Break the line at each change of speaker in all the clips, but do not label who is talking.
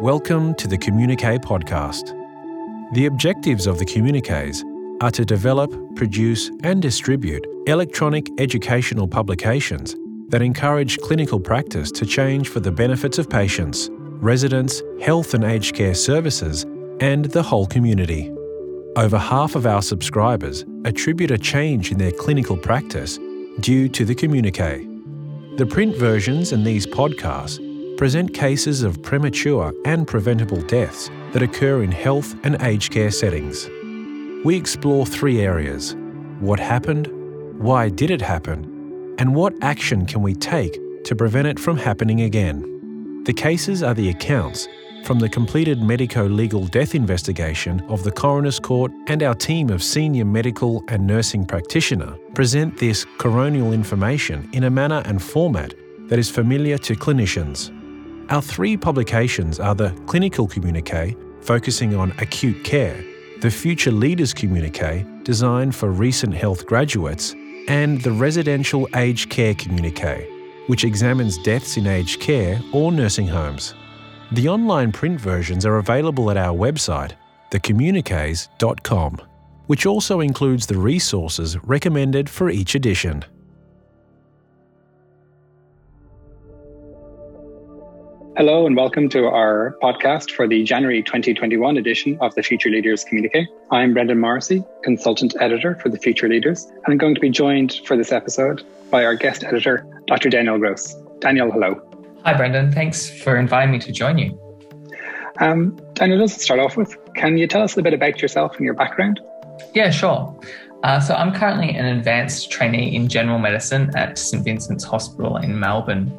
Welcome to the Communique podcast. The objectives of the Communiques are to develop, produce, and distribute electronic educational publications that encourage clinical practice to change for the benefits of patients, residents, health and aged care services, and the whole community. Over half of our subscribers attribute a change in their clinical practice due to the Communique. The print versions in these podcasts present cases of premature and preventable deaths that occur in health and aged care settings. We explore three areas what happened, why did it happen, and what action can we take to prevent it from happening again. The cases are the accounts from the completed medico legal death investigation of the Coroner's Court and our team of senior medical and nursing practitioner present this coronial information in a manner and format that is familiar to clinicians. Our three publications are the Clinical Communique, focusing on acute care, the Future Leaders Communique, designed for recent health graduates, and the Residential Aged Care Communique, which examines deaths in aged care or nursing homes. The online print versions are available at our website, thecommuniques.com, which also includes the resources recommended for each edition.
Hello and welcome to our podcast for the January 2021 edition of the Future Leaders Communique. I'm Brendan Morrissey, consultant editor for the Future Leaders, and I'm going to be joined for this episode by our guest editor, Dr. Daniel Grose. Daniel, hello.
Hi, Brendan. Thanks for inviting me to join you.
Um, Daniel, let's start off with can you tell us a bit about yourself and your background?
Yeah, sure. Uh, so, I'm currently an advanced trainee in general medicine at St Vincent's Hospital in Melbourne.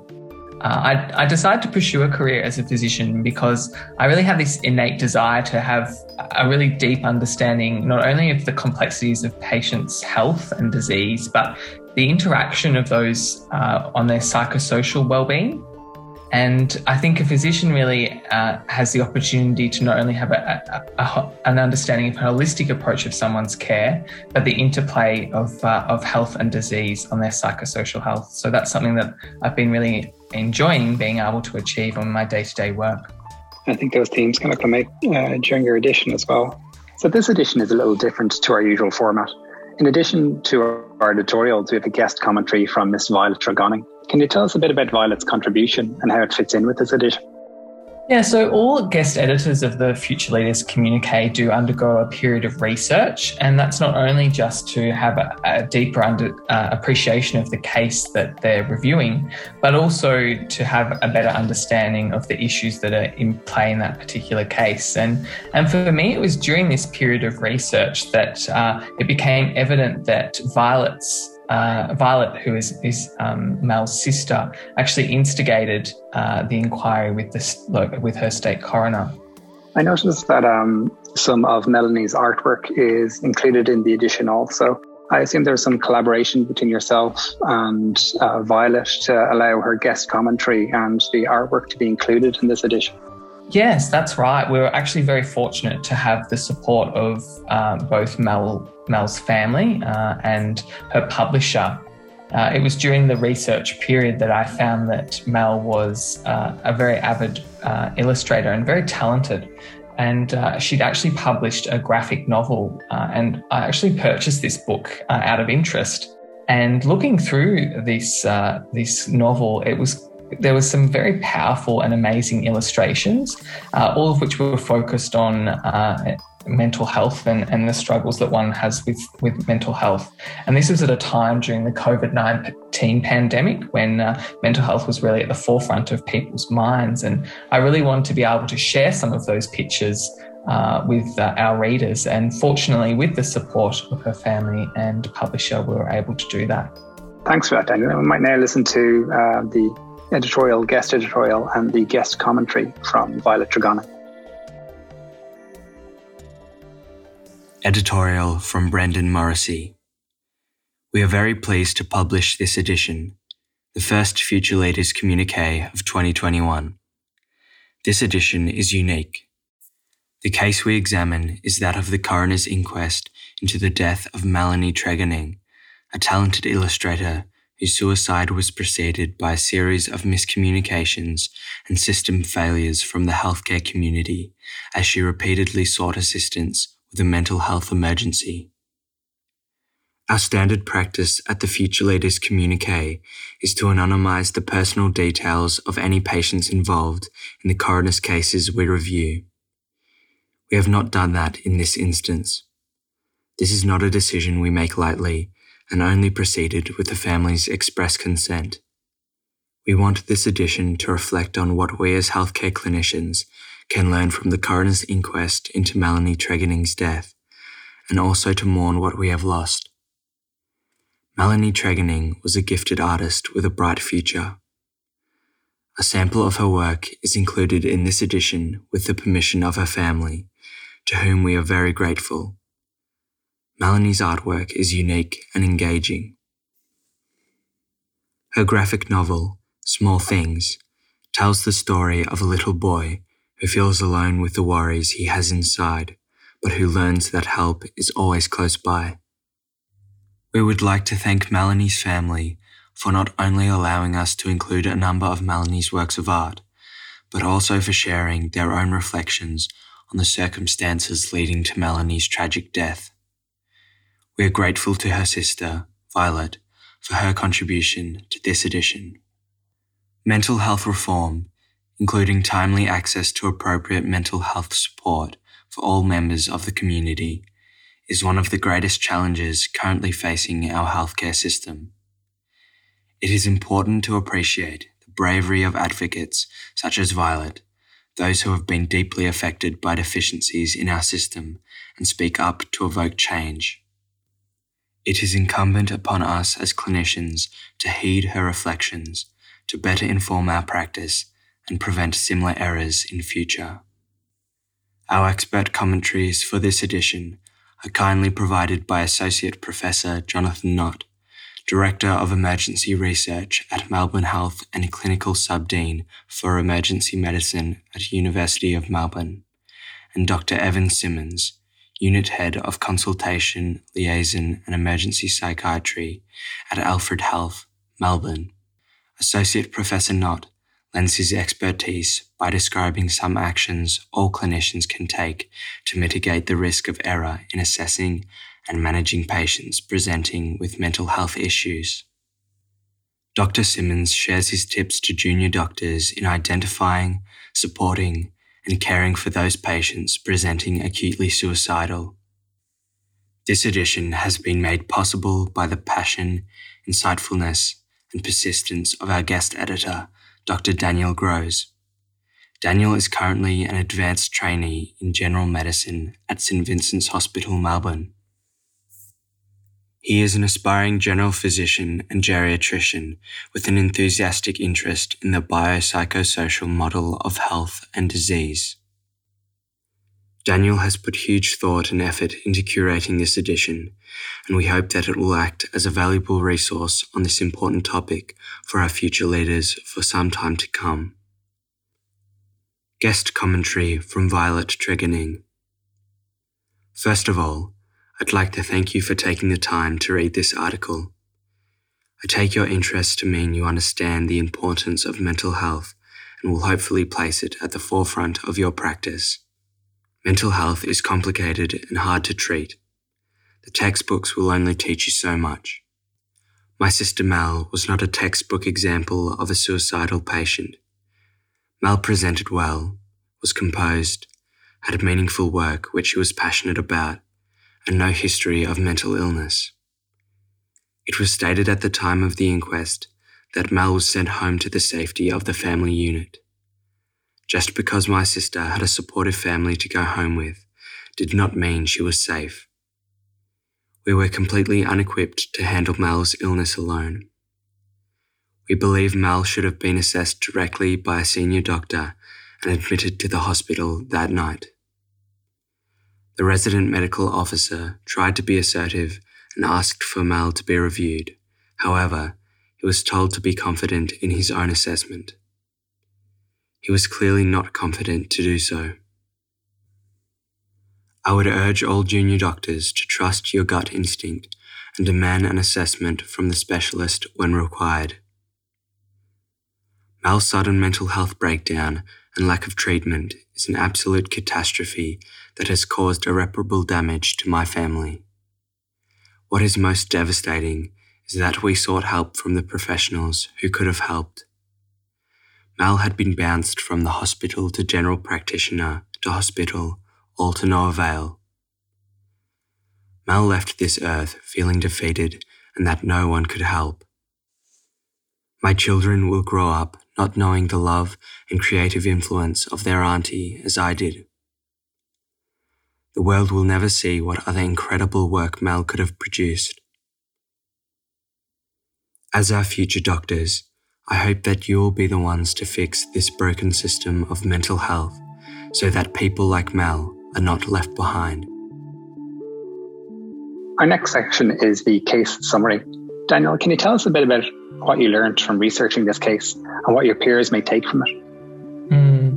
Uh, I, I, decided to pursue a career as a physician because I really have this innate desire to have a really deep understanding not only of the complexities of patients' health and disease, but the interaction of those uh, on their psychosocial well-being. And I think a physician really uh, has the opportunity to not only have a, a, a, an understanding of a holistic approach of someone's care, but the interplay of, uh, of health and disease on their psychosocial health. So that's something that I've been really enjoying being able to achieve on my day to day work.
I think those themes come out uh, during your edition as well. So this edition is a little different to our usual format. In addition to our editorials, we have a guest commentary from Miss Violet Tregonning. Can you tell us a bit about Violet's contribution and how it fits in with this edition?
Yeah, so all guest editors of the Future Leaders Communique do undergo a period of research, and that's not only just to have a, a deeper under, uh, appreciation of the case that they're reviewing, but also to have a better understanding of the issues that are in play in that particular case. And and for me, it was during this period of research that uh, it became evident that Violet's uh, Violet, who is, is um, sister, actually instigated uh, the inquiry with this with her state coroner.
I noticed that um, some of Melanie's artwork is included in the edition also. I assume there's some collaboration between yourself and uh, Violet to allow her guest commentary and the artwork to be included in this edition.
Yes, that's right. We were actually very fortunate to have the support of um, both Mel, Mel's family uh, and her publisher. Uh, it was during the research period that I found that Mel was uh, a very avid uh, illustrator and very talented. And uh, she'd actually published a graphic novel, uh, and I actually purchased this book out of interest. And looking through this this novel, it was there was some very powerful and amazing illustrations, uh, all of which were focused on uh, mental health and, and the struggles that one has with, with mental health. And this was at a time during the COVID 19 pandemic when uh, mental health was really at the forefront of people's minds. And I really wanted to be able to share some of those pictures. Uh, with uh, our readers, and fortunately, with the support of her family and publisher, we were able to do that.
Thanks for that, Daniel. We might now listen to uh, the editorial, guest editorial, and the guest commentary from Violet Tregonning.
Editorial from Brendan Morrissey. We are very pleased to publish this edition, the first Future Leaders Communique of 2021. This edition is unique. The case we examine is that of the coroner's inquest into the death of Melanie Tregonning, a talented illustrator whose suicide was preceded by a series of miscommunications and system failures from the healthcare community as she repeatedly sought assistance with a mental health emergency. Our standard practice at the Future Leaders Communique is to anonymise the personal details of any patients involved in the coroner's cases we review. We have not done that in this instance. This is not a decision we make lightly and only proceeded with the family's express consent. We want this edition to reflect on what we as healthcare clinicians can learn from the coroner's inquest into Melanie Tregonning's death, and also to mourn what we have lost. Melanie Tregening was a gifted artist with a bright future. A sample of her work is included in this edition with the permission of her family, to whom we are very grateful. Melanie's artwork is unique and engaging. Her graphic novel, Small Things, tells the story of a little boy who feels alone with the worries he has inside, but who learns that help is always close by. We would like to thank Melanie's family for not only allowing us to include a number of Melanie's works of art, but also for sharing their own reflections on the circumstances leading to Melanie's tragic death. We are grateful to her sister, Violet, for her contribution to this edition. Mental health reform, including timely access to appropriate mental health support for all members of the community, is one of the greatest challenges currently facing our healthcare system. It is important to appreciate the bravery of advocates such as Violet, those who have been deeply affected by deficiencies in our system and speak up to evoke change. It is incumbent upon us as clinicians to heed her reflections, to better inform our practice, and prevent similar errors in future. Our expert commentaries for this edition are kindly provided by Associate Professor Jonathan Knott, Director of Emergency Research at Melbourne Health and Clinical Subdean for Emergency Medicine at University of Melbourne, and Dr. Evan Symons, Unit Head of Consultation, Liaison and Emergency Psychiatry at Alfred Health, Melbourne. Associate Professor Knott lends his expertise by describing some actions all clinicians can take to mitigate the risk of error in assessing and managing patients presenting with mental health issues. Dr. Symons shares his tips to junior doctors in identifying, supporting, and caring for those patients presenting acutely suicidal. This edition has been made possible by the passion, insightfulness, and persistence of our guest editor, Dr. Daniel Grose. Daniel is currently an advanced trainee in general medicine at St. Vincent's Hospital, Melbourne. He is an aspiring general physician and geriatrician with an enthusiastic interest in the biopsychosocial model of health and disease. Daniel has put huge thought and effort into curating this edition, and we hope that it will act as a valuable resource on this important topic for our future leaders for some time to come. Guest commentary from Violet Tregonning. First of all, I'd like to thank you for taking the time to read this article. I take your interest to mean you understand the importance of mental health and will hopefully place it at the forefront of your practice. Mental health is complicated and hard to treat. The textbooks will only teach you so much. My sister Mel was not a textbook example of a suicidal patient. Mel presented well, was composed, had meaningful work which she was passionate about, and no history of mental illness. It was stated at the time of the inquest that Mel was sent home to the safety of the family unit. Just because my sister had a supportive family to go home with did not mean she was safe. We were completely unequipped to handle Mal's illness alone. We believe Mal should have been assessed directly by a senior doctor and admitted to the hospital that night. The resident medical officer tried to be assertive and asked for Mal to be reviewed. However, he was told to be confident in his own assessment. He was clearly not confident to do so. I would urge all junior doctors to trust your gut instinct and demand an assessment from the specialist when required. Mal's sudden mental health breakdown and lack of treatment is an absolute catastrophe that has caused irreparable damage to my family. What is most devastating is that we sought help from the professionals who could have helped. Mel had been bounced from the hospital to general practitioner to hospital, all to no avail. Mel left this earth feeling defeated and that no one could help. My children will grow up not knowing the love and creative influence of their auntie as I did. The world will never see what other incredible work Mel could have produced. As our future doctors, I hope that you will be the ones to fix this broken system of mental health so that people like Mel are not left behind.
Our next section is the case summary. Daniel, can you tell us a bit about what you learned from researching this case and what your peers may take from it?
Mm.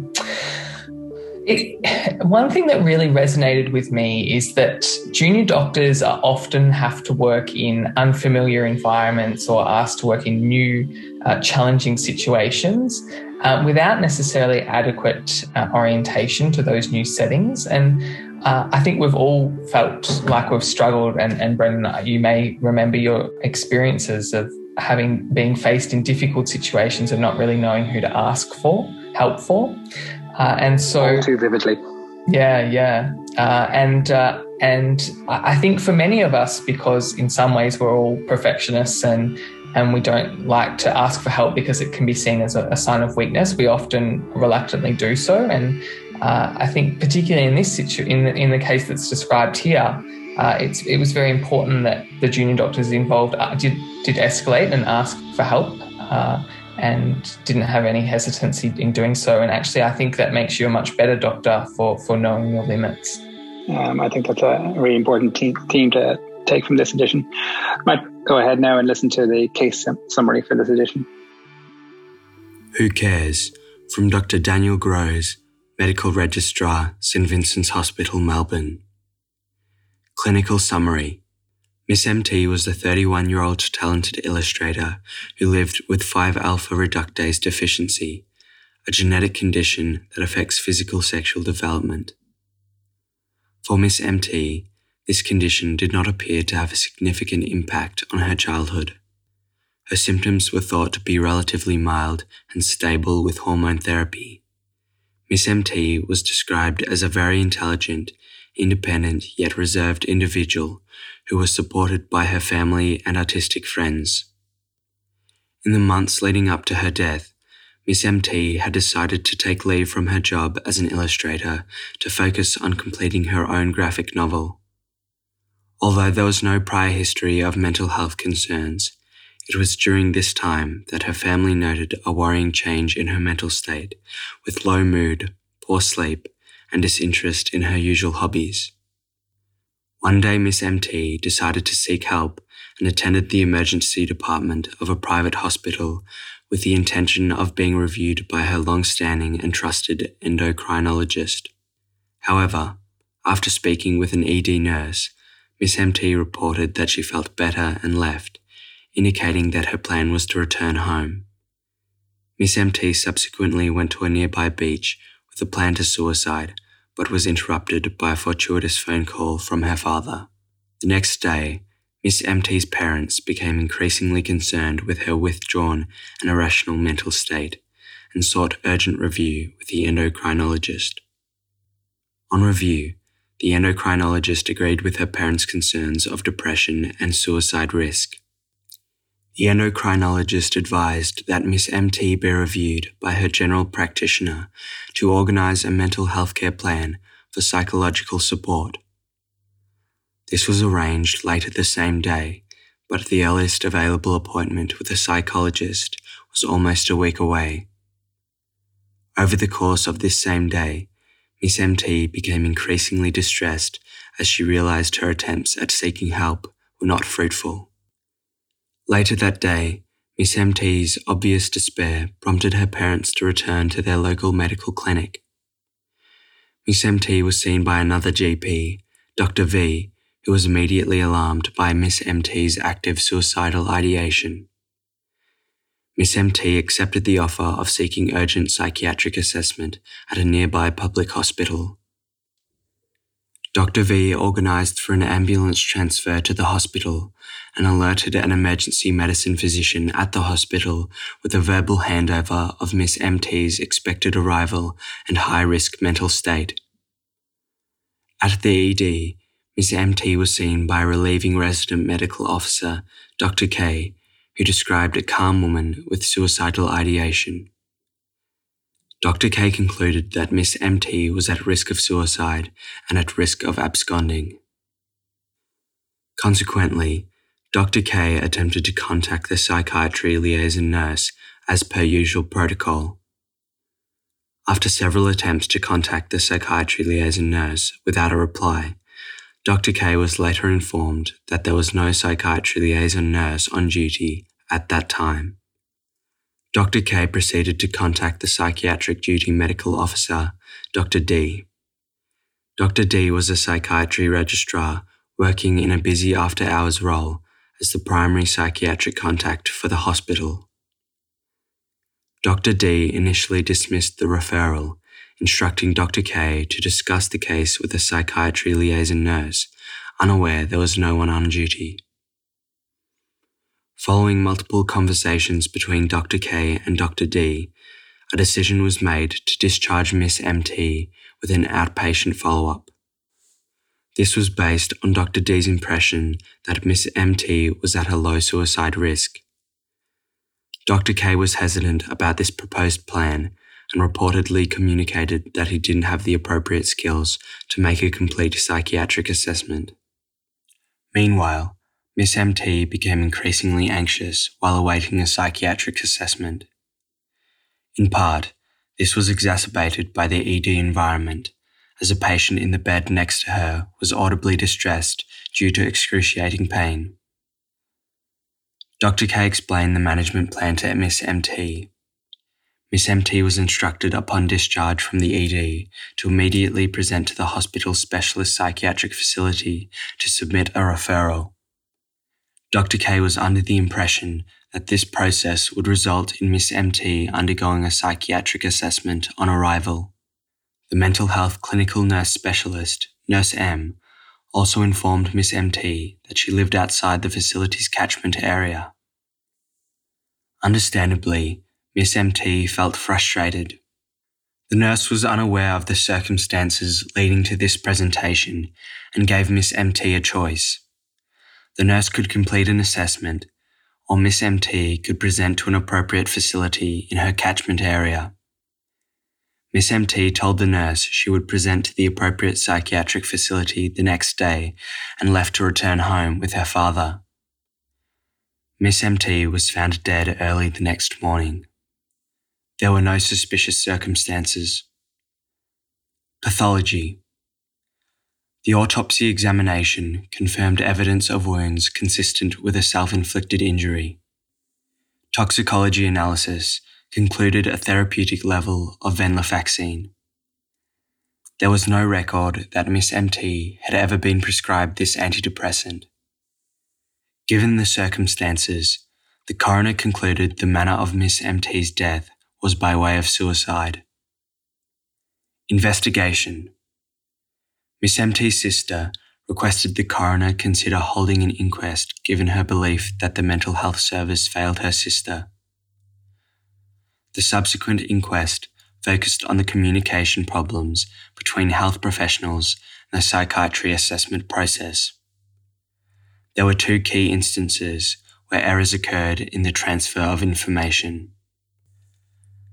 It, one thing that really resonated with me is that junior doctors are often have to work in unfamiliar environments or asked to work in new, uh, challenging situations uh, without necessarily adequate uh, orientation to those new settings. And uh, I think we've all felt like we've struggled, and, and Brendan, you may remember your experiences of having being faced in difficult situations and not really knowing who to ask for help for. Uh, and so,
too vividly.
Yeah, yeah, uh, and uh, and I think for many of us, because in some ways we're all perfectionists and and we don't like to ask for help because it can be seen as a, a sign of weakness. We often reluctantly do so, and uh, I think particularly in this situ- in the, in the case that's described here, uh, it was very important that the junior doctors involved uh, did, did escalate and ask for help uh, and didn't have any hesitancy in doing so. And actually, I think that makes you a much better doctor for, for knowing your limits.
Um, I think that's a really important theme to take from this edition. I might go ahead now and listen to the case summary for this edition.
Who cares? From Dr. Daniel Grose, Medical Registrar, St Vincent's Hospital, Melbourne. Clinical Summary Miss MT was a 31 year old talented illustrator who lived with 5 alpha reductase deficiency, a genetic condition that affects physical sexual development. For Miss MT, this condition did not appear to have a significant impact on her childhood. Her symptoms were thought to be relatively mild and stable with hormone therapy. Miss MT was described as a very intelligent independent yet reserved individual who was supported by her family and artistic friends. In the months leading up to her death, Miss MT had decided to take leave from her job as an illustrator to focus on completing her own graphic novel. Although there was no prior history of mental health concerns, it was during this time that her family noted a worrying change in her mental state, with low mood, poor sleep, and disinterest in her usual hobbies. One day, Miss MT decided to seek help and attended the emergency department of a private hospital with the intention of being reviewed by her long standing and trusted endocrinologist. However, after speaking with an ED nurse, Miss MT reported that she felt better and left, indicating that her plan was to return home. Miss MT subsequently went to a nearby beach with a plan to suicide but was interrupted by a fortuitous phone call from her father. The next day, Miss MT's parents became increasingly concerned with her withdrawn and irrational mental state and sought urgent review with the endocrinologist. On review, the endocrinologist agreed with her parents' concerns of depression and suicide risk. The endocrinologist advised that Miss MT be reviewed by her general practitioner to organise a mental health care plan for psychological support. This was arranged later the same day, but the earliest available appointment with a psychologist was almost a week away. Over the course of this same day, Miss MT became increasingly distressed as she realised her attempts at seeking help were not fruitful. Later that day, Miss MT's obvious despair prompted her parents to return to their local medical clinic. Miss MT was seen by another GP, Dr. V, who was immediately alarmed by Miss MT's active suicidal ideation. Miss MT accepted the offer of seeking urgent psychiatric assessment at a nearby public hospital. Dr. V organised for an ambulance transfer to the hospital and alerted an emergency medicine physician at the hospital with a verbal handover of Miss MT's expected arrival and high risk mental state. At the ED, Miss MT was seen by a relieving resident medical officer, Dr. K, who described a calm woman with suicidal ideation. Dr. K concluded that Miss MT was at risk of suicide and at risk of absconding. Consequently, Dr. K attempted to contact the psychiatry liaison nurse as per usual protocol. After several attempts to contact the psychiatry liaison nurse without a reply, Dr. K was later informed that there was no psychiatry liaison nurse on duty at that time. Dr. K proceeded to contact the psychiatric duty medical officer, Dr. D. Dr. D was a psychiatry registrar working in a busy after hours role as the primary psychiatric contact for the hospital. Dr. D initially dismissed the referral, instructing Dr. K to discuss the case with a psychiatry liaison nurse, unaware there was no one on duty. Following multiple conversations between Dr. K and Dr. D, a decision was made to discharge Miss MT with an outpatient follow up. This was based on Dr. D's impression that Miss MT was at a low suicide risk. Dr. K was hesitant about this proposed plan and reportedly communicated that he didn't have the appropriate skills to make a complete psychiatric assessment. Meanwhile, Miss MT became increasingly anxious while awaiting a psychiatric assessment. In part, this was exacerbated by the ED environment, as a patient in the bed next to her was audibly distressed due to excruciating pain. Dr. K explained the management plan to Miss MT. Miss MT was instructed upon discharge from the ED to immediately present to the hospital's specialist psychiatric facility to submit a referral. Dr. K was under the impression that this process would result in Miss MT undergoing a psychiatric assessment on arrival. The mental health clinical nurse specialist, Nurse M, also informed Miss MT that she lived outside the facility's catchment area. Understandably, Miss MT felt frustrated. The nurse was unaware of the circumstances leading to this presentation and gave Miss MT a choice the nurse could complete an assessment, or Miss MT could present to an appropriate facility in her catchment area. Miss MT told the nurse she would present to the appropriate psychiatric facility the next day and left to return home with her father. Miss MT was found dead early the next morning. There were no suspicious circumstances. Pathology the autopsy examination confirmed evidence of wounds consistent with a self inflicted injury. Toxicology analysis concluded a therapeutic level of venlafaxine. There was no record that Miss MT had ever been prescribed this antidepressant. Given the circumstances, the coroner concluded the manner of Miss MT's death was by way of suicide. Investigation Miss MT's sister requested the coroner consider holding an inquest given her belief that the mental health service failed her sister. The subsequent inquest focused on the communication problems between health professionals and the psychiatry assessment process. There were two key instances where errors occurred in the transfer of information.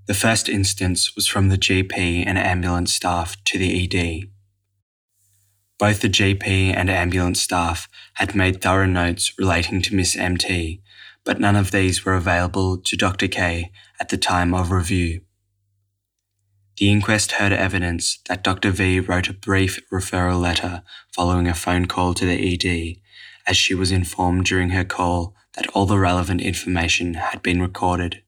The first instance was from the GP and ambulance staff to the ED. Both the GP and ambulance staff had made thorough notes relating to Miss MT, but none of these were available to Dr. K at the time of review. The inquest heard evidence that Dr. V wrote a brief referral letter following a phone call to the ED, as she was informed during her call that all the relevant information had been recorded.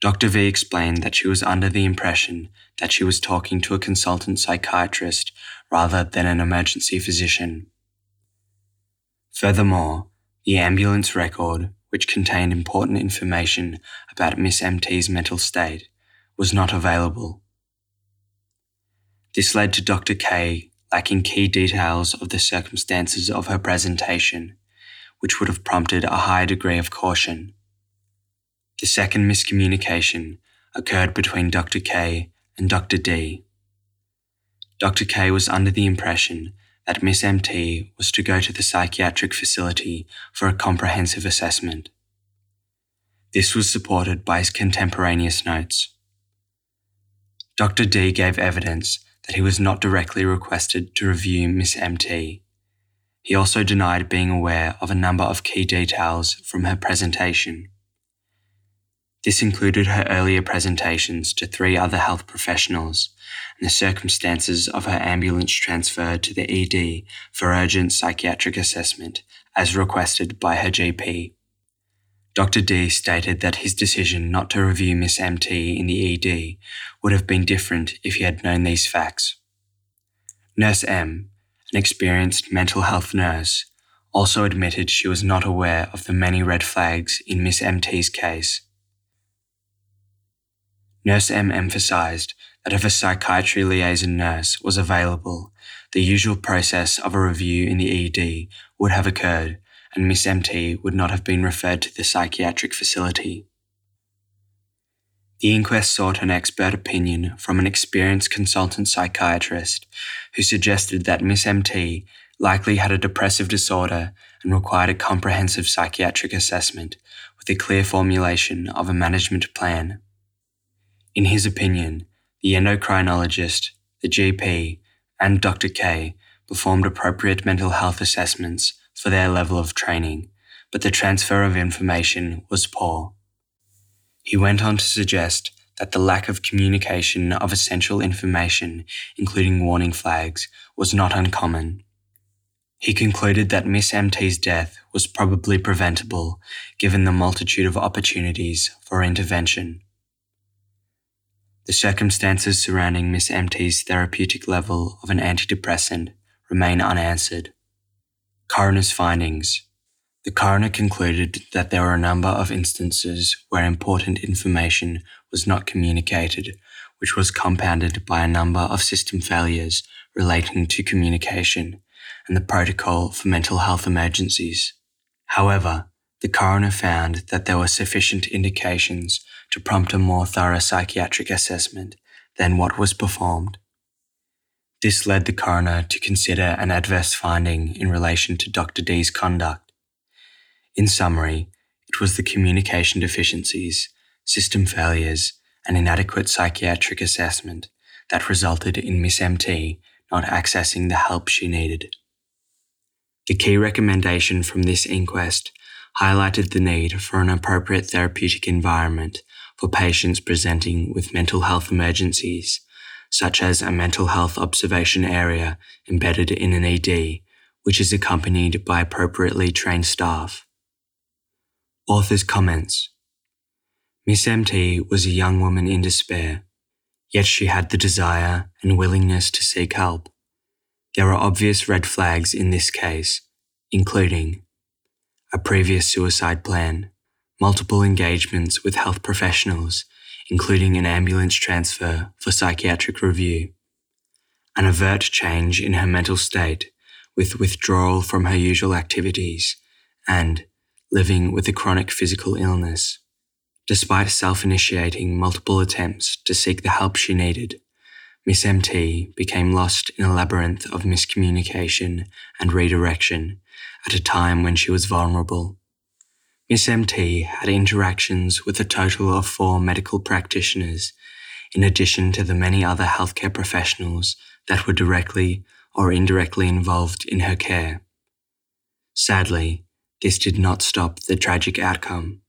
Dr. V explained that she was under the impression that she was talking to a consultant psychiatrist rather than an emergency physician. Furthermore, the ambulance record, which contained important information about Miss MT's mental state, was not available. This led to Dr. K lacking key details of the circumstances of her presentation, which would have prompted a high degree of caution. The second miscommunication occurred between Dr. K and Dr. D. Dr. K was under the impression that Miss MT was to go to the psychiatric facility for a comprehensive assessment. This was supported by his contemporaneous notes. Dr. D gave evidence that he was not directly requested to review Miss MT. He also denied being aware of a number of key details from her presentation. This included her earlier presentations to three other health professionals the circumstances of her ambulance transfer to the ED for urgent psychiatric assessment as requested by her GP. Dr. D stated that his decision not to review Miss MT in the ED would have been different if he had known these facts. Nurse M, an experienced mental health nurse, also admitted she was not aware of the many red flags in Miss MT's case. Nurse M emphasized that if a psychiatry liaison nurse was available, the usual process of a review in the ED would have occurred and Miss MT would not have been referred to the psychiatric facility. The inquest sought an expert opinion from an experienced consultant psychiatrist who suggested that Miss MT likely had a depressive disorder and required a comprehensive psychiatric assessment with a clear formulation of a management plan. In his opinion, the endocrinologist, the GP, and Dr. K performed appropriate mental health assessments for their level of training, but the transfer of information was poor. He went on to suggest that the lack of communication of essential information, including warning flags, was not uncommon. He concluded that Miss MT's death was probably preventable given the multitude of opportunities for intervention. The circumstances surrounding Miss MT's therapeutic level of an antidepressant remain unanswered. Coroner's findings. The coroner concluded that there were a number of instances where important information was not communicated, which was compounded by a number of system failures relating to communication and the protocol for mental health emergencies. However, the coroner found that there were sufficient indications to prompt a more thorough psychiatric assessment than what was performed. This led the coroner to consider an adverse finding in relation to Dr. D's conduct. In summary, it was the communication deficiencies, system failures, and inadequate psychiatric assessment that resulted in Miss MT not accessing the help she needed. The key recommendation from this inquest highlighted the need for an appropriate therapeutic environment for patients presenting with mental health emergencies such as a mental health observation area embedded in an ED, which is accompanied by appropriately trained staff. Author's comments Miss MT was a young woman in despair, yet she had the desire and willingness to seek help. There are obvious red flags in this case, including a previous suicide plan, multiple engagements with health professionals, including an ambulance transfer for psychiatric review, an overt change in her mental state with withdrawal from her usual activities, and living with a chronic physical illness. Despite self initiating multiple attempts to seek the help she needed, Miss MT became lost in a labyrinth of miscommunication and redirection at a time when she was vulnerable. Miss MT had interactions with a total of four medical practitioners, in addition to the many other healthcare professionals that were directly or indirectly involved in her care. Sadly, this did not stop the tragic outcome.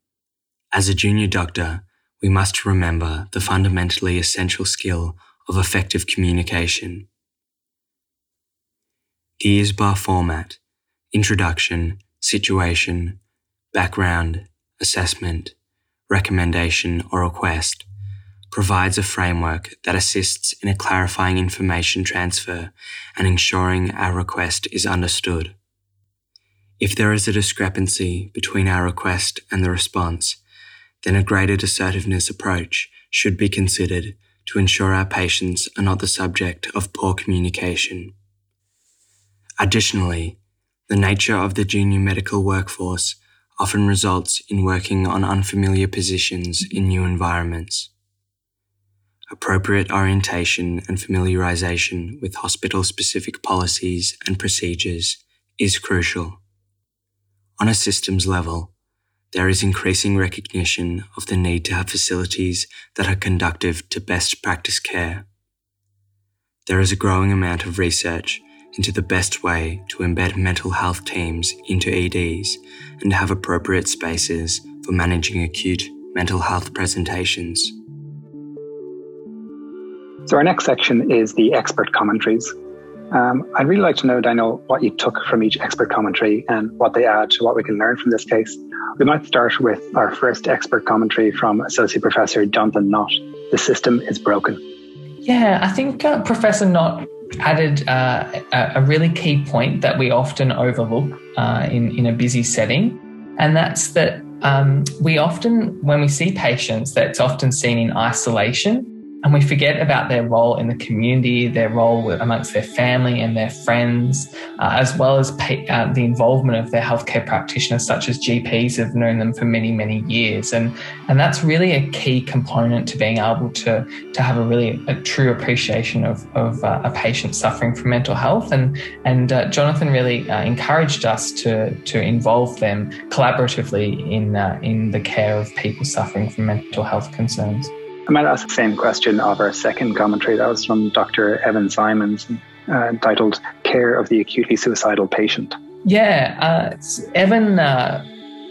As a junior doctor, we must remember the fundamentally essential skill of effective communication. The ISBAR format Introduction, Situation, background, assessment, recommendation, or request provides a framework that assists in a clarifying information transfer and ensuring our request is understood. If there is a discrepancy between our request and the response, then a graded assertiveness approach should be considered to ensure our patients are not the subject of poor communication. Additionally, the nature of the junior medical workforce often results in working on unfamiliar positions in new environments. Appropriate orientation and familiarization with hospital specific policies and procedures is crucial. On a systems level, there is increasing recognition of the need to have facilities that are conducive to best practice care. There is a growing amount of research into the best way to embed mental health teams into EDs and have appropriate spaces for managing acute mental health presentations.
So, our next section is the expert commentaries. Um, I'd really like to know, Dino, what you took from each expert commentary and what they add to what we can learn from this case. We might start with our first expert commentary from Associate Professor Jonathan Knott. The system is broken.
Yeah, I think uh, Professor Knott added uh, a really key point that we often overlook uh, in, in a busy setting, and that's that um, we often, when we see patients, that's often seen in isolation and we forget about their role in the community, their role amongst their family and their friends, uh, as well as pay, uh, the involvement of their healthcare practitioners, such as GPs, have known them for many, many years. And, and that's really a key component to being able to, to have a really a true appreciation of, of uh, a patient suffering from mental health. And, and uh, Jonathan really uh, encouraged us to, to involve them collaboratively in, uh, in the care of people suffering from mental health concerns.
I might ask the same question of our second commentary. That was from Dr. Evan Symons, uh, entitled Care of the Acutely Suicidal Patient.
Yeah, uh, Evan uh,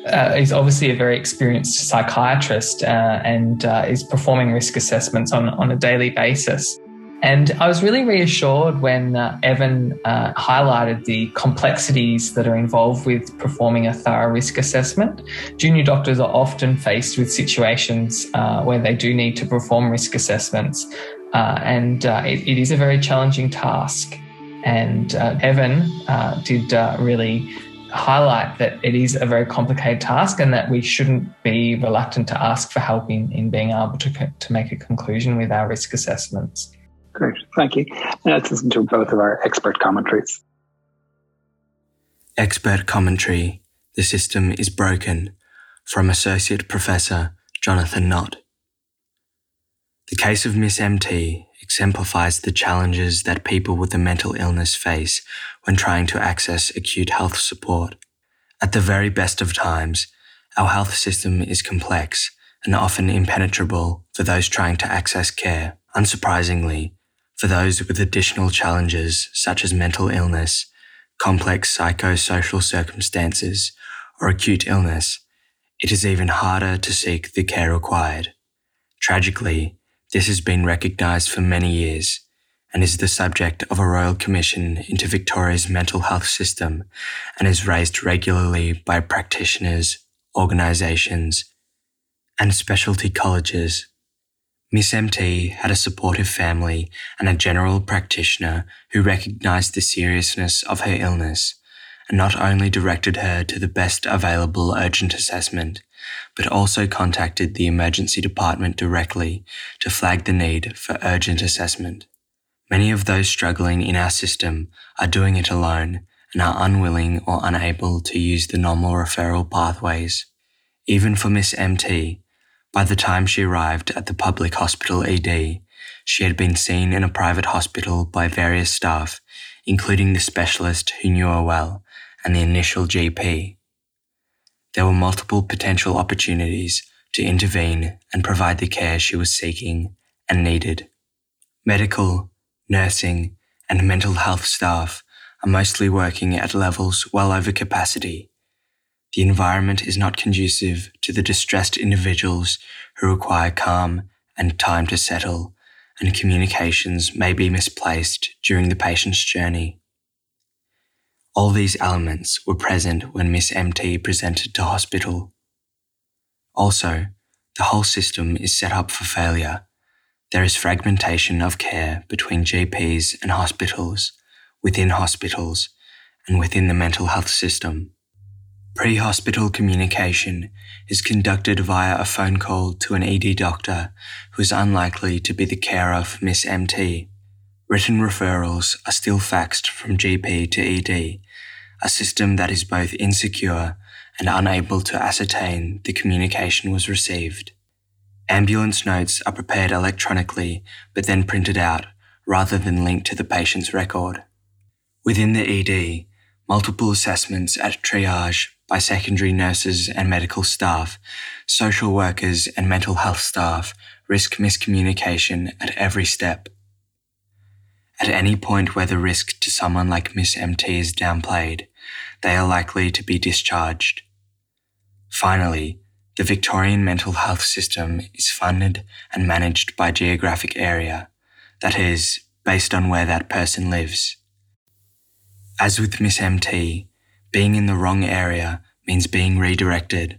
uh, is obviously a very experienced psychiatrist uh, and uh, is performing risk assessments on, on a daily basis. And I was really reassured when uh, Evan uh, highlighted the complexities that are involved with performing a thorough risk assessment. Junior doctors are often faced with situations uh, where they do need to perform risk assessments, uh, and uh, it, it is a very challenging task. And uh, Evan did really highlight that it is a very complicated task and that we shouldn't be reluctant to ask for help in, in being able to, to make a conclusion with our risk assessments.
Great, thank you. Let's listen to both of our expert commentaries.
Expert commentary The System is Broken from Associate Professor Jonathan Knott. The case of Miss MT exemplifies the challenges that people with a mental illness face when trying to access acute health support. At the very best of times, our health system is complex and often impenetrable for those trying to access care. Unsurprisingly, for those with additional challenges such as mental illness, complex psychosocial circumstances, or acute illness, it is even harder to seek the care required. Tragically, this has been recognised for many years and is the subject of a Royal Commission into Victoria's mental health system and is raised regularly by practitioners, organisations, and specialty colleges Miss MT had a supportive family and a general practitioner who recognized the seriousness of her illness and not only directed her to the best available urgent assessment, but also contacted the emergency department directly to flag the need for urgent assessment. Many of those struggling in our system are doing it alone and are unwilling or unable to use the normal referral pathways. Even for Miss MT, by the time she arrived at the public hospital ED, she had been seen in a private hospital by various staff, including the specialist who knew her well and the initial GP. There were multiple potential opportunities to intervene and provide the care she was seeking and needed. Medical, nursing, and mental health staff are mostly working at levels well over capacity the environment is not conducive to the distressed individuals who require calm and time to settle, and communications may be misplaced during the patient's journey. All these elements were present when Miss MT presented to hospital. Also, the whole system is set up for failure. There is fragmentation of care between GPs and hospitals, within hospitals, and within the mental health system. Pre hospital communication is conducted via a phone call to an ED doctor who is unlikely to be the carer of Miss MT. Written referrals are still faxed from GP to ED, a system that is both insecure and unable to ascertain the communication was received. Ambulance notes are prepared electronically but then printed out rather than linked to the patient's record. Within the ED, multiple assessments at triage by secondary nurses and medical staff, social workers and mental health staff risk miscommunication at every step. At any point where the risk to someone like Miss MT is downplayed, they are likely to be discharged. Finally, the Victorian mental health system is funded and managed by geographic area, that is, based on where that person lives. As with Miss MT, being in the wrong area means being redirected,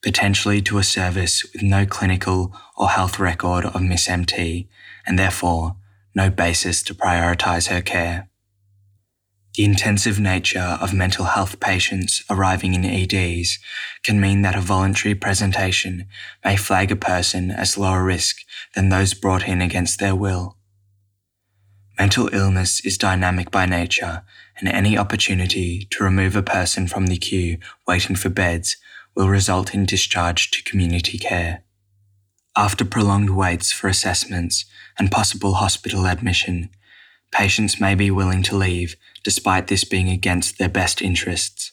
potentially to a service with no clinical or health record of Miss MT, and therefore no basis to prioritise her care. The intensive nature of mental health patients arriving in EDs can mean that a voluntary presentation may flag a person as lower risk than those brought in against their will. Mental illness is dynamic by nature and any opportunity to remove a person from the queue waiting for beds will result in discharge to community care. After prolonged waits for assessments and possible hospital admission, patients may be willing to leave despite this being against their best interests.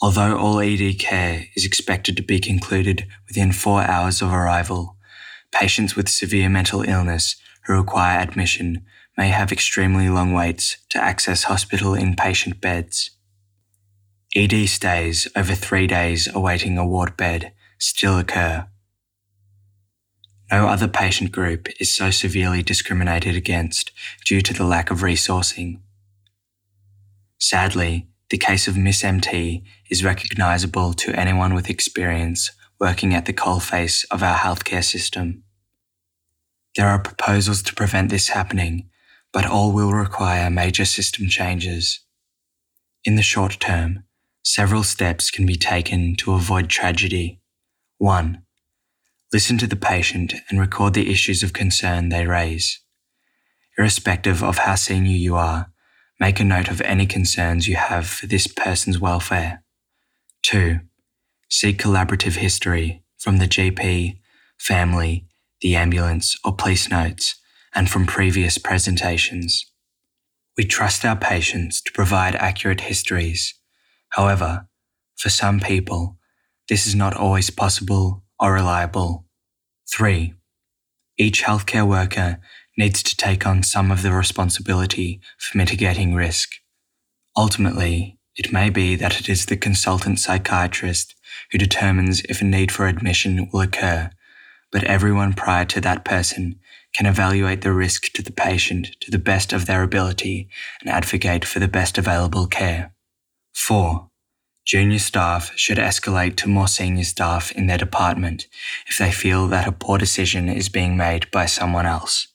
Although all ED care is expected to be concluded within four hours of arrival, patients with severe mental illness who require admission may have extremely long waits to access hospital inpatient beds. ED stays over three days awaiting a ward bed still occur. No other patient group is so severely discriminated against due to the lack of resourcing. Sadly, the case of Miss MT is recognisable to anyone with experience working at the coalface of our healthcare system. There are proposals to prevent this happening but all will require major system changes. In the short term, several steps can be taken to avoid tragedy. 1. Listen to the patient and record the issues of concern they raise. Irrespective of how senior you are, make a note of any concerns you have for this person's welfare. 2. Seek collaborative history from the GP, family, the ambulance, or police notes and from previous presentations. We trust our patients to provide accurate histories. However, for some people, this is not always possible or reliable. 3. Each healthcare worker needs to take on some of the responsibility for mitigating risk. Ultimately, it may be that it is the consultant psychiatrist who determines if a need for admission will occur, but everyone prior to that person can evaluate the risk to the patient to the best of their ability and advocate for the best available care. 4. Junior staff should escalate to more senior staff in their department if they feel that a poor decision is being made by someone else.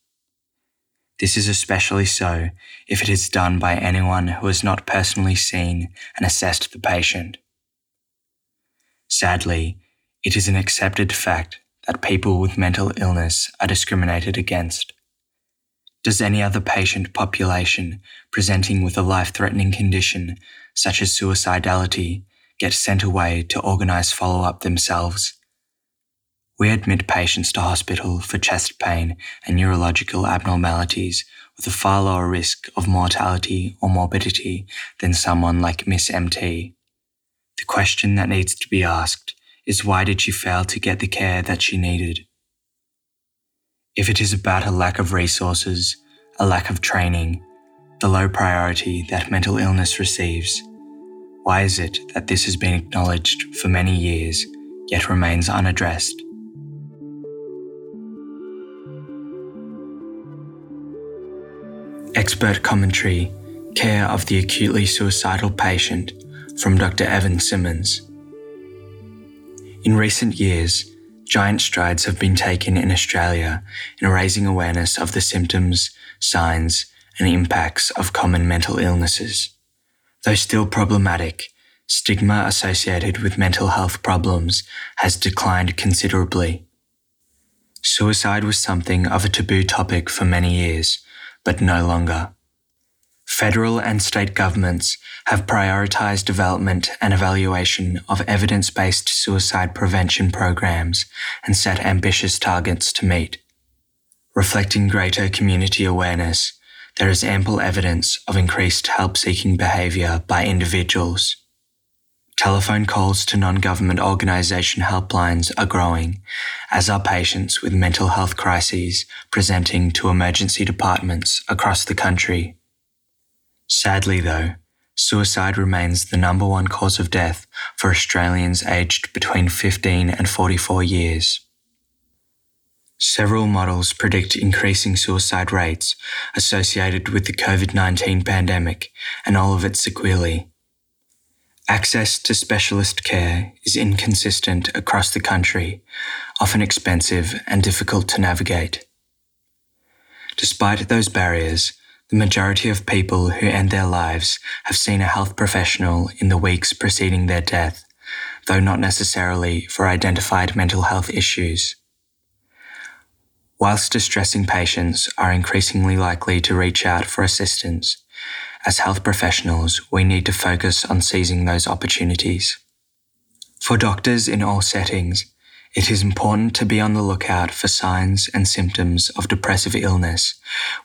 This is especially so if it is done by anyone who has not personally seen and assessed the patient. Sadly, it is an accepted fact that people with mental illness are discriminated against? Does any other patient population presenting with a life threatening condition, such as suicidality, get sent away to organise follow up themselves? We admit patients to hospital for chest pain and neurological abnormalities with a far lower risk of mortality or morbidity than someone like Miss MT. The question that needs to be asked is why did she fail to get the care that she needed? If it is about a lack of resources, a lack of training, the low priority that mental illness receives, why is it that this has been acknowledged for many years yet remains unaddressed? Expert commentary Care of the acutely suicidal patient from Dr. Evan Symons. In recent years, giant strides have been taken in Australia in raising awareness of the symptoms, signs, and impacts of common mental illnesses. Though still problematic, stigma associated with mental health problems has declined considerably. Suicide was something of a taboo topic for many years, but no longer. Federal and state governments have prioritized development and evaluation of evidence based suicide prevention programs and set ambitious targets to meet. Reflecting greater community awareness, there is ample evidence of increased help seeking behaviour by individuals. Telephone calls to non government organisation helplines are growing, as are patients with mental health crises presenting to emergency departments across the country. Sadly, though, suicide remains the number one cause of death for Australians aged between 15 and 44 years. Several models predict increasing suicide rates associated with the COVID 19 pandemic and all of its sequelae. Access to specialist care is inconsistent across the country, often expensive and difficult to navigate. Despite those barriers, the majority of people who end their lives have seen a health professional in the weeks preceding their death, though not necessarily for identified mental health issues. Whilst distressing patients are increasingly likely to reach out for assistance, as health professionals, we need to focus on seizing those opportunities. For doctors in all settings, it is important to be on the lookout for signs and symptoms of depressive illness,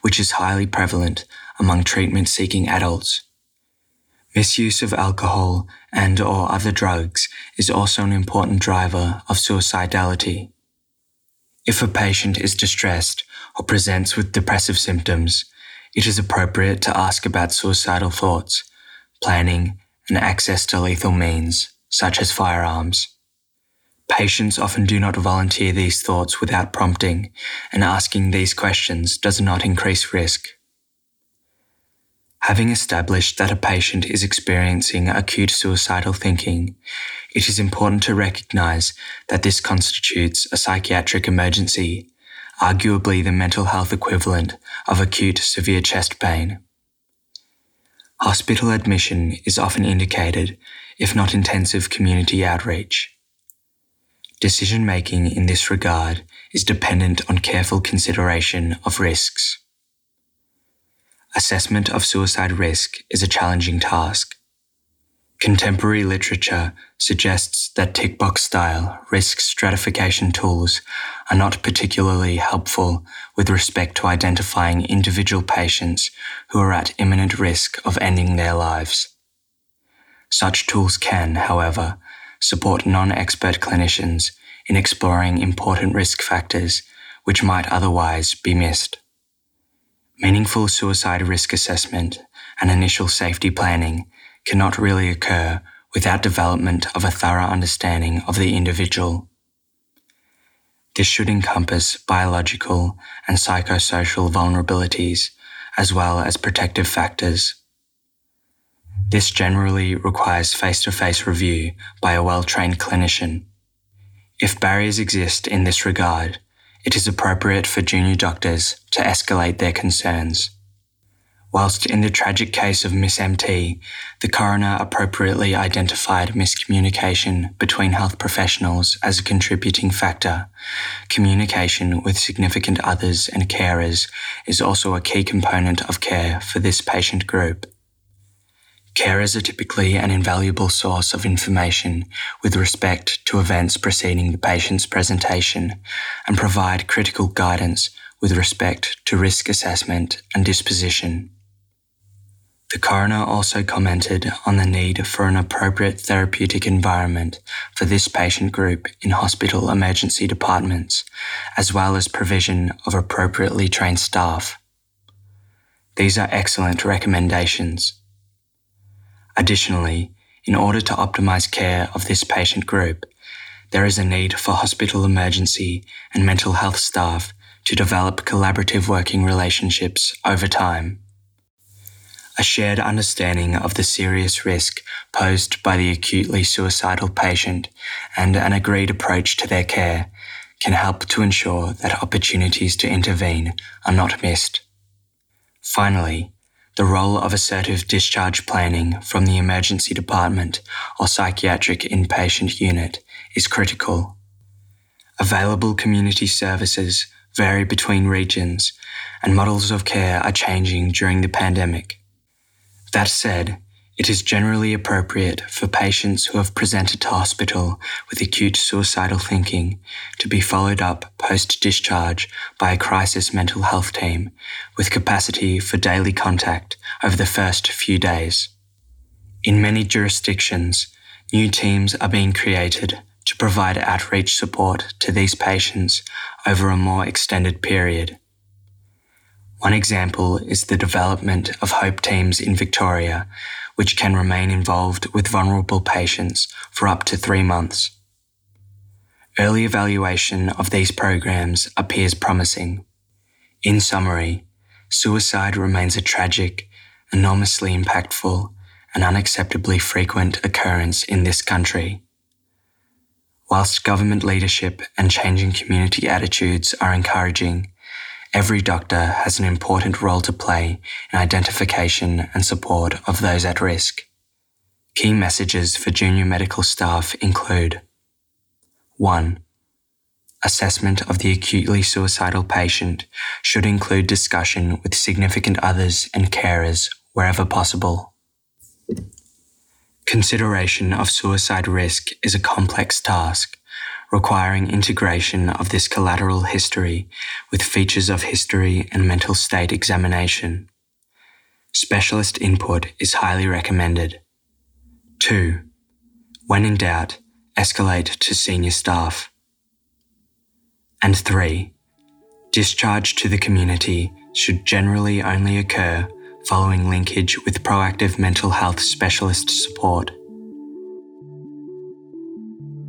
which is highly prevalent among treatment seeking adults. Misuse of alcohol and or other drugs is also an important driver of suicidality. If a patient is distressed or presents with depressive symptoms, it is appropriate to ask about suicidal thoughts, planning, and access to lethal means, such as firearms. Patients often do not volunteer these thoughts without prompting, and asking these questions does not increase risk. Having established that a patient is experiencing acute suicidal thinking, it is important to recognize that this constitutes a psychiatric emergency, arguably the mental health equivalent of acute severe chest pain. Hospital admission is often indicated, if not intensive community outreach. Decision making in this regard is dependent on careful consideration of risks. Assessment of suicide risk is a challenging task. Contemporary literature suggests that tick box style risk stratification tools are not particularly helpful with respect to identifying individual patients who are at imminent risk of ending their lives. Such tools can, however, support non expert clinicians in exploring important risk factors which might otherwise be missed. Meaningful suicide risk assessment and initial safety planning cannot really occur without development of a thorough understanding of the individual. This should encompass biological and psychosocial vulnerabilities as well as protective factors. This generally requires face to face review by a well trained clinician. If barriers exist in this regard, it is appropriate for junior doctors to escalate their concerns. Whilst in the tragic case of Miss MT, the coroner appropriately identified miscommunication between health professionals as a contributing factor, communication with significant others and carers is also a key component of care for this patient group. Carers are typically an invaluable source of information with respect to events preceding the patient's presentation and provide critical guidance with respect to risk assessment and disposition. The coroner also commented on the need for an appropriate therapeutic environment for this patient group in hospital emergency departments, as well as provision of appropriately trained staff. These are excellent recommendations. Additionally, in order to optimize care of this patient group, there is a need for hospital emergency and mental health staff to develop collaborative working relationships over time. A shared understanding of the serious risk posed by the acutely suicidal patient and an agreed approach to their care can help to ensure that opportunities to intervene are not missed. Finally, the role of assertive discharge planning from the emergency department or psychiatric inpatient unit is critical. Available community services vary between regions, and models of care are changing during the pandemic. That said, it is generally appropriate for patients who have presented to hospital with acute suicidal thinking to be followed up post discharge by a crisis mental health team with capacity for daily contact over the first few days. In many jurisdictions, new teams are being created to provide outreach support to these patients over a more extended period. One example is the development of HOPE teams in Victoria, which can remain involved with vulnerable patients for up to three months. Early evaluation of these programs appears promising. In summary, suicide remains a tragic, enormously impactful, and unacceptably frequent occurrence in this country. Whilst government leadership and changing community attitudes are encouraging, Every doctor has an important role to play in identification and support of those at risk. Key messages for junior medical staff include 1. Assessment of the acutely suicidal patient should include discussion with significant others and carers wherever possible. Consideration of suicide risk is a complex task requiring integration of this collateral history with features of history and mental state examination. Specialist input is highly recommended. 2. When in doubt, escalate to senior staff. And 3. Discharge to the community should generally only occur following linkage with proactive mental health specialist support.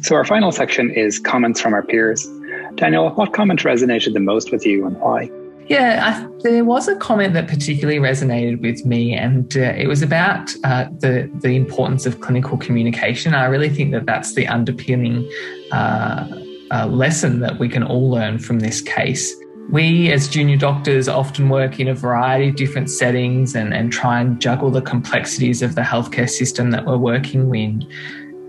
So, our final section is comments from our peers. Daniel, what comment resonated the most with you and why?
Yeah, I, there was a comment that particularly resonated with me, and uh, it was about uh, the the importance of clinical communication. I really think that that's the underpinning uh, uh lesson that we can all learn from this case. We, as junior doctors, often work in a variety of different settings and, and try and juggle the complexities of the healthcare system that we're working in.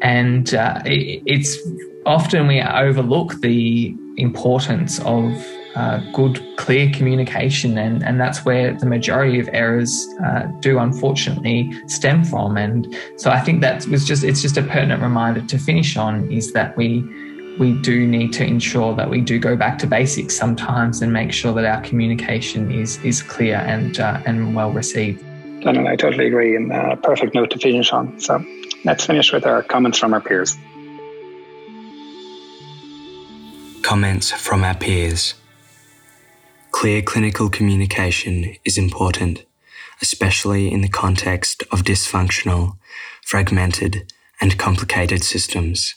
And uh, it, it's often we overlook the importance of uh, good, clear communication, and, and that's where the majority of errors uh, do unfortunately stem from. And so I think that was just it's just a pertinent reminder to finish on is that we we do need to ensure that we do go back to basics sometimes and make sure that our communication is is clear and uh, and well received.
Daniel, I totally agree, and a uh, perfect note to finish on. So let's finish with our comments from our peers.
Comments from our peers. Clear clinical communication is important, especially in the context of dysfunctional, fragmented, and complicated systems.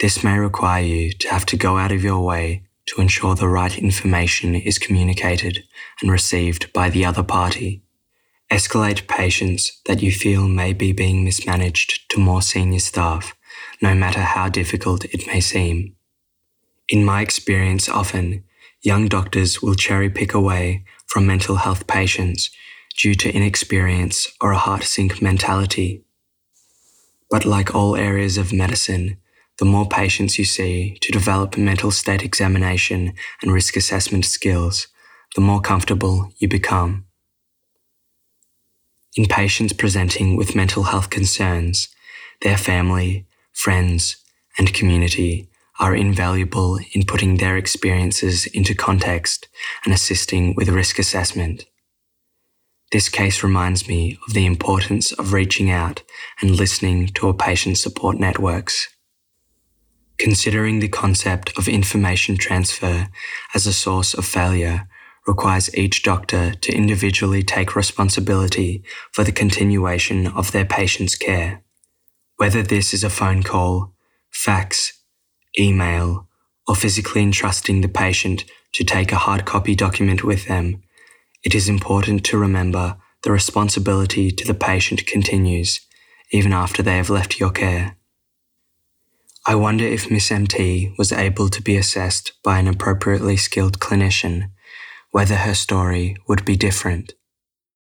This may require you to have to go out of your way to ensure the right information is communicated and received by the other party. Escalate patients that you feel may be being mismanaged to more senior staff, no matter how difficult it may seem. In my experience, often, young doctors will cherry pick away from mental health patients due to inexperience or a heart sink mentality. But like all areas of medicine, the more patients you see to develop mental state examination and risk assessment skills, the more comfortable you become. In patients presenting with mental health concerns, their family, friends, and community are invaluable in putting their experiences into context and assisting with risk assessment. This case reminds me of the importance of reaching out and listening to a patient support networks. Considering the concept of information transfer as a source of failure requires each doctor to individually take responsibility for the continuation of their patient's care. Whether this is a phone call, fax, email, or physically entrusting the patient to take a hard copy document with them, it is important to remember the responsibility to the patient continues even after they have left your care. I wonder if Miss MT was able to be assessed by an appropriately skilled clinician whether her story would be different.